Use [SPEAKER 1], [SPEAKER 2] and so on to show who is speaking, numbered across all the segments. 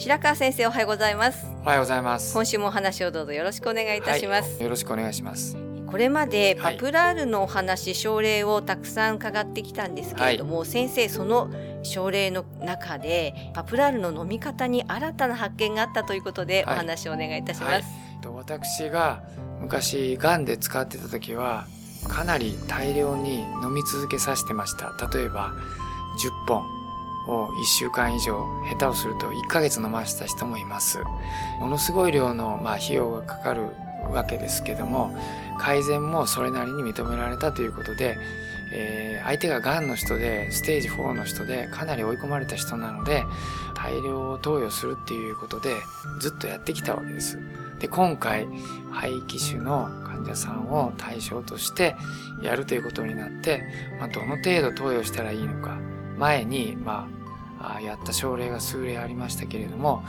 [SPEAKER 1] 白川先生おはようございます。
[SPEAKER 2] おはようございます。
[SPEAKER 1] 今週もお話をどうぞよろしくお願いいたします、
[SPEAKER 2] はいよろしくお願いします。
[SPEAKER 1] これまでパ
[SPEAKER 2] はい。
[SPEAKER 1] プラールのお話、症例をたくさん伺ってきたんですけれども、先生その症例の中でパプラールの飲み方に新たな発見があったということでお
[SPEAKER 2] はい。
[SPEAKER 1] 話をお願いいたします、
[SPEAKER 2] はい。と私が昔がんで使ってた時はかなり大量に飲み続けさせてました。例えば10本を1週間以上下手をすると1ヶ月飲ませた人もいます。ものすごい量のまあ費用がかかるわけですけども改善もそれなりに認められたということで、えー相手ががんの人でステージ4の人でかなり追い込まれた人なので大量投与するっていうことでずっとやってきたわけです。で今回肺気腫の患者さんを対象としてやるということになって、まあ、どの程度投与したらいいのか前に、まあ、やった症例が数例ありましたけれども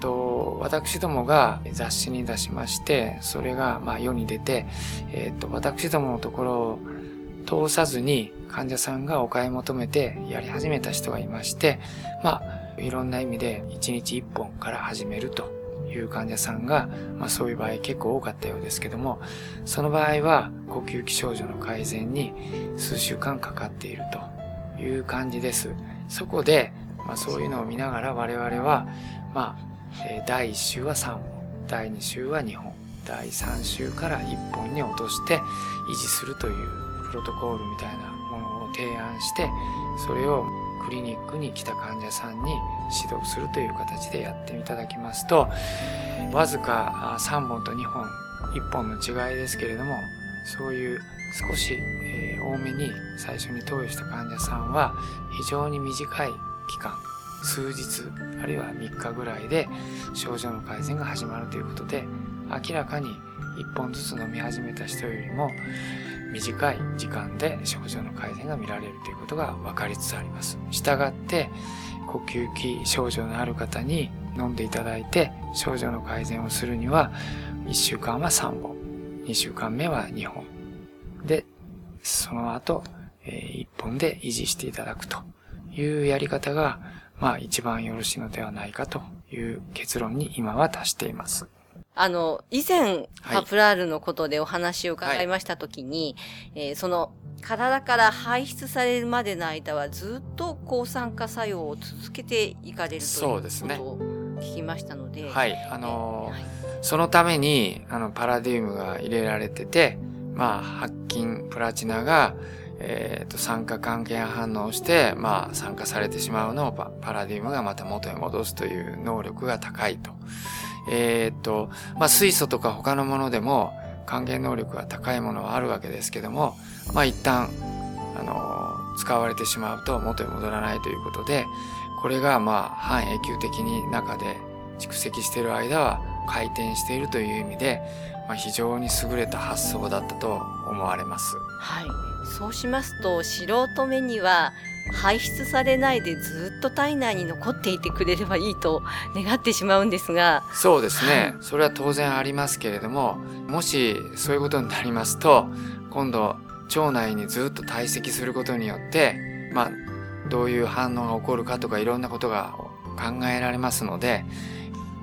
[SPEAKER 2] と私どもが雑誌に出しましてそれがまあ世に出て、えー、と私どものところを通さずに患者さんがお買い求めてやり始めた人がいましてまあいろんな意味で1日1本から始めるという患者さんが、まあ、そういう場合結構多かったようですけどもその場合は呼吸器症状の改善に数週間かかっているという感じです。そこで、まあ、そういうのを見ながら我々は、まあえ第1週は3本第2週は2本第3週から1本に落として維持するというプロトコールみたいなものを提案してそれをクリニックに来た患者さんに指導するという形でやっていただきますとわずか3本と2本1本の違いですけれどもそういう少し、えー多めに最初に投与した患者さんは非常に短い期間数日あるいは3日ぐらいで症状の改善が始まるということで明らかに1本ずつ飲み始めた人よりも短い時間で症状の改善が見られるということが分かりつつあります。したがって呼吸器症状のある方に飲んでいただいて症状の改善をするには1週間は3本2週間目は2本でその後、え1本で維持していただくというやり方がまあ一番よろしいのではないかという結論に今は達しています。
[SPEAKER 1] あの以前
[SPEAKER 2] はい。
[SPEAKER 1] パプラールのことでお話を伺いましたときに、えーその体から排出されるまでの間はずっと抗酸化作用を続けていかれるという
[SPEAKER 2] そうですね。
[SPEAKER 1] ことを聞きましたので、
[SPEAKER 2] はい、あのー
[SPEAKER 1] はい。
[SPEAKER 2] そのために、あの、パラディウムが入れられてて、まあ、白金、プラチナが、えっ、と、酸化還元反応して、まあ、酸化されてしまうのをパラディウムがまた元に戻すという能力が高いと。えっ、と、まあ、水素とか他のものでも、還元能力が高いものはあるわけですけども、まあ、一旦、あの使われてしまうと元に戻らないということで、これがまあ半永久的に中で蓄積している間は回転しているという意味で、まあ、非常に優れた発想だったと思われます。
[SPEAKER 1] はい、そうしますと素人目には排出されないでずっと体内に残っていてくれればいいと願ってしまうんですが、
[SPEAKER 2] そうですね。それは当然ありますけれども、もしそういうことになりますと、今度腸内にずっと堆積することによって、まあ、どういう反応が起こるかとかいろんなことが考えられますので、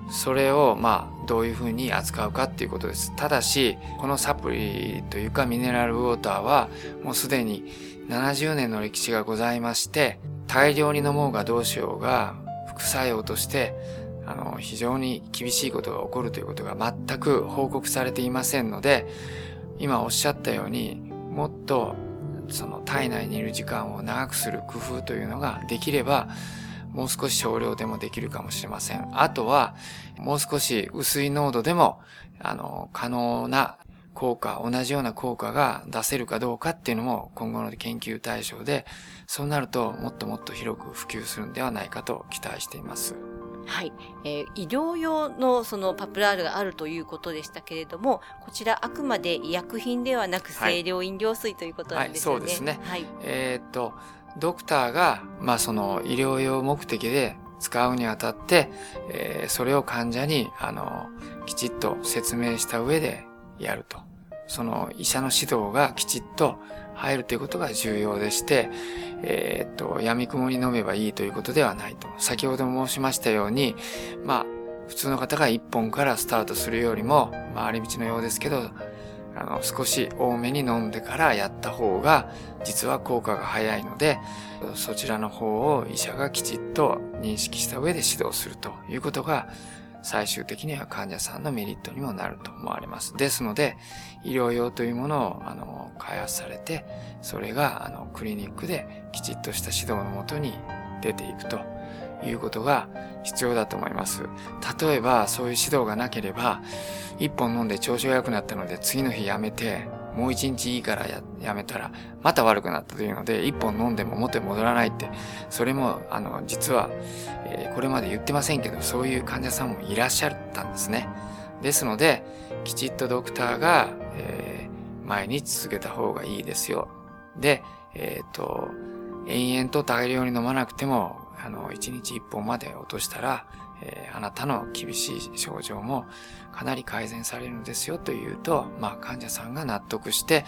[SPEAKER 2] それをまあどういうふうに扱うかっていうことです。ただし、このサプリというかミネラルウォーターはもうすでに70年の歴史がございまして、大量に飲もうがどうしようが副作用としてあの、非常に厳しいことが起こるということが全く報告されていませんので、今おっしゃったように、もっとその体内にいる時間を長くする工夫というのができれば、もう少し少量でもできるかもしれません。あとは、もう少し薄い濃度でも、あの、可能な効果、同じような効果が出せるかどうかっていうのも今後の研究対象で、そうなるともっともっと広く普及するんではないかと期待しています。
[SPEAKER 1] はい、えー、医療用のそのパプラールがあるということでしたけれども、こちらあくまで医薬品ではなく清涼飲料水ということなんですよね。はい、はい、そうですね。
[SPEAKER 2] はい。えー、っと、ドクターが、まあその医療用目的で使うにあたって、えー、それを患者に、あの、きちっと説明した上でやると。その医者の指導がきちっと入るということが重要でして、えー、っと、闇雲に飲めばいいということではないと。先ほど申しましたように、まあ、普通の方が1本からスタートするよりも、回り道のようですけど、あの、少し多めに飲んでからやった方が、実は効果が早いので、そちらの方を医者がきちっと認識した上で指導するということが、最終的には患者さんのメリットにもなると思われます。ですので、医療用というものを、あの、開発されて、それが、あの、クリニックできちっとした指導のもとに出ていくということが必要だと思います。例えば、そういう指導がなければ、一本飲んで調子が良くなったので、次の日やめて、もう一日いいからややめたら、また悪くなったというので、一本飲んでも元に戻らないって、それも、あの、実は、えー、これまで言ってませんけど、そういう患者さんもいらっしゃったんですね。ですので、きちっとドクターが、えー、毎日続けた方がいいですよ。で、えっ、ー、と、延々と大量に飲まなくても、あの、1日1本まで落としたら、えー、あなたの厳しい症状もかなり改善されるんですよというと、まあ患者さんが納得して、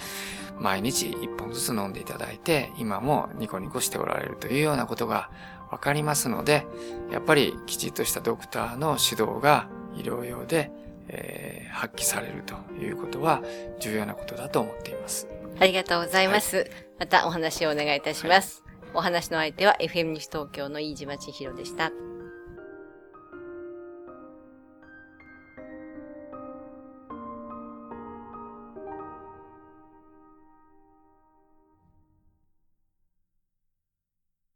[SPEAKER 2] 毎日1本ずつ飲んでいただいて、今もニコニコしておられるというようなことがわかりますので、やっぱりきちっとしたドクターの指導が医療用で、えー、発揮されるということは重要なことだと思っています。
[SPEAKER 1] ありがとうございます。はい、またお話をお願いいたします。はい、お話の相手は FM 西東京の飯島千尋でした。